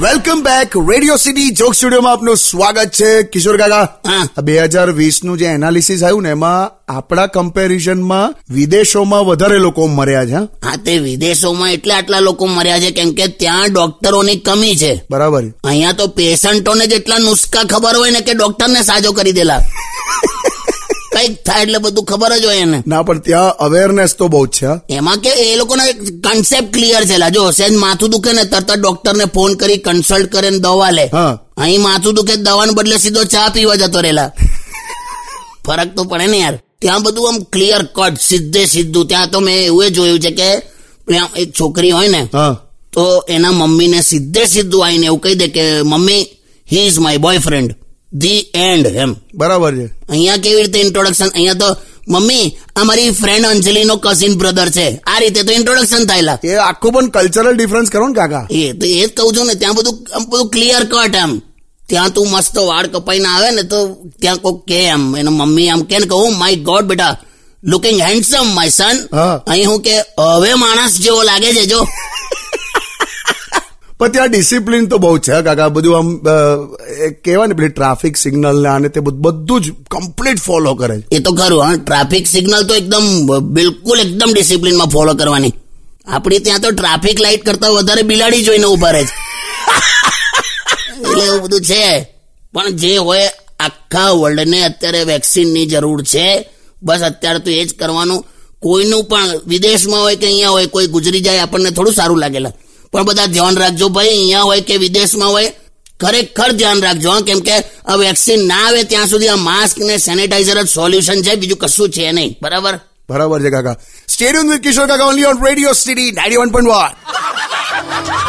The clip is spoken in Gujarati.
Welcome back radio city joke સ્ટુડિયોમાં આપનું સ્વાગત છે. કિશોર કાકા બે હજાર વીસનું જે એનાલિસિસ આવ્યું ને એમાં આપણા કમ્પેરિઝનમાં વિદેશોમાં વધારે લોકો મર્યા છે હા? હા તે વિદેશોમાં એટલે આટલા લોકો મર્યા છે કેમ કે ત્યાં ડોક્ટરોની કમી છે. બરાબર. અહીંયા તો પેશન્ટોને જેટલા નુસ્ખા ખબર હોય ને કે ડોક્ટરને સાજો કરી દેલા. કંઈક થાય એટલે બધું ખબર જ હોય એને. ના પણ ત્યાં અવેરનેસ તો બહુ છે એમાં કે એ લોકોના કન્સેપ્ટ ક્લિયર છે. જો સેજ માથું દુખે ને તરત ડોક્ટર ને ફોન કરી કન્સલ્ટ કરે ને દવા લે. અહીં માથું દુખે દવાને બદલે સીધો ચા પીવા જતો રહેલા. ફરક તો પડે ને યાર. ત્યાં બધું આમ ક્લિયર કટ સીધે સીધું. ત્યાં તો મેં એવું જોયું છે કે એક છોકરી હોય ને તો એના મમ્મીને સીધે સીધું આવીને એવું કહી દે કે mummy he is my boyfriend the end એમ. બરાબર છે. અહીંયા કેવી રીતે ઇન્ટ્રોડક્શન અહીંયા તો મમ્મી આ મારી ફ્રેન્ડ અંજલિનો કઝિન બ્રધર છે. આ રીતે તો ઇન્ટ્રોડક્શન થયેલા. એ આખું પણ કલ્ચરલ ડિફરન્સ કરો ને કાકા. એ તો એ જ કહું છું ને ત્યાં બધું બધું ક્લિયર કટ એમ. ત્યાં તું મસ્ત વાળ કપાઈને આવે ને તો ત્યાં કોક કે એમ એનો મમ્મી આમ કે ને કહું માય ગોડ બેટા લુકિંગ હેન્ડસમ માય સન અહીં હું કે હવે માણસ જેવો લાગે છે જો. પણ ત્યાં ડિસિપ્લિન તો બહુ છે, કાકા. બધું આમ કહેવાય ને પેલી ટ્રાફિક સિગ્નલ ને આને તે બધું જ કમ્પ્લીટ ફોલો કરે એ તો ખરું, હા. ટ્રાફિક સિગ્નલ તો એકદમ બિલકુલ એકદમ ડિસિપ્લિનમાં ફોલો કરવાની. આપણી ત્યાં તો ટ્રાફિક લાઇટ કરતા વધારે બિલાડી જોઈને ઊભા રહે છે. એટલે એવું બધું છે. પણ જે હોય આખા વર્લ્ડને અત્યારે વેક્સિનની જરૂર છે. બસ અત્યારે તો એ જ કરવાનું. કોઈનું પણ, વિદેશમાં હોય કે અહીંયા હોય, કોઈ ગુજરી જાય, આપણને થોડું સારું લાગેલા પણ બધા ધ્યાન રાખજો ભાઈ, અહીંયા હોય કે વિદેશમાં હોય, ખરેખર ધ્યાન રાખજો, હા, કેમ કે આ વેક્સિન ના આવે ત્યાં સુધી આ માસ્ક ને સેનિટાઈઝર જ સોલ્યુશન છે, બીજું કશું છે નહીં. બરાબર? બરાબર છે કાકા. Stadium with Kishore Kaka only on radio city ninety one point Joke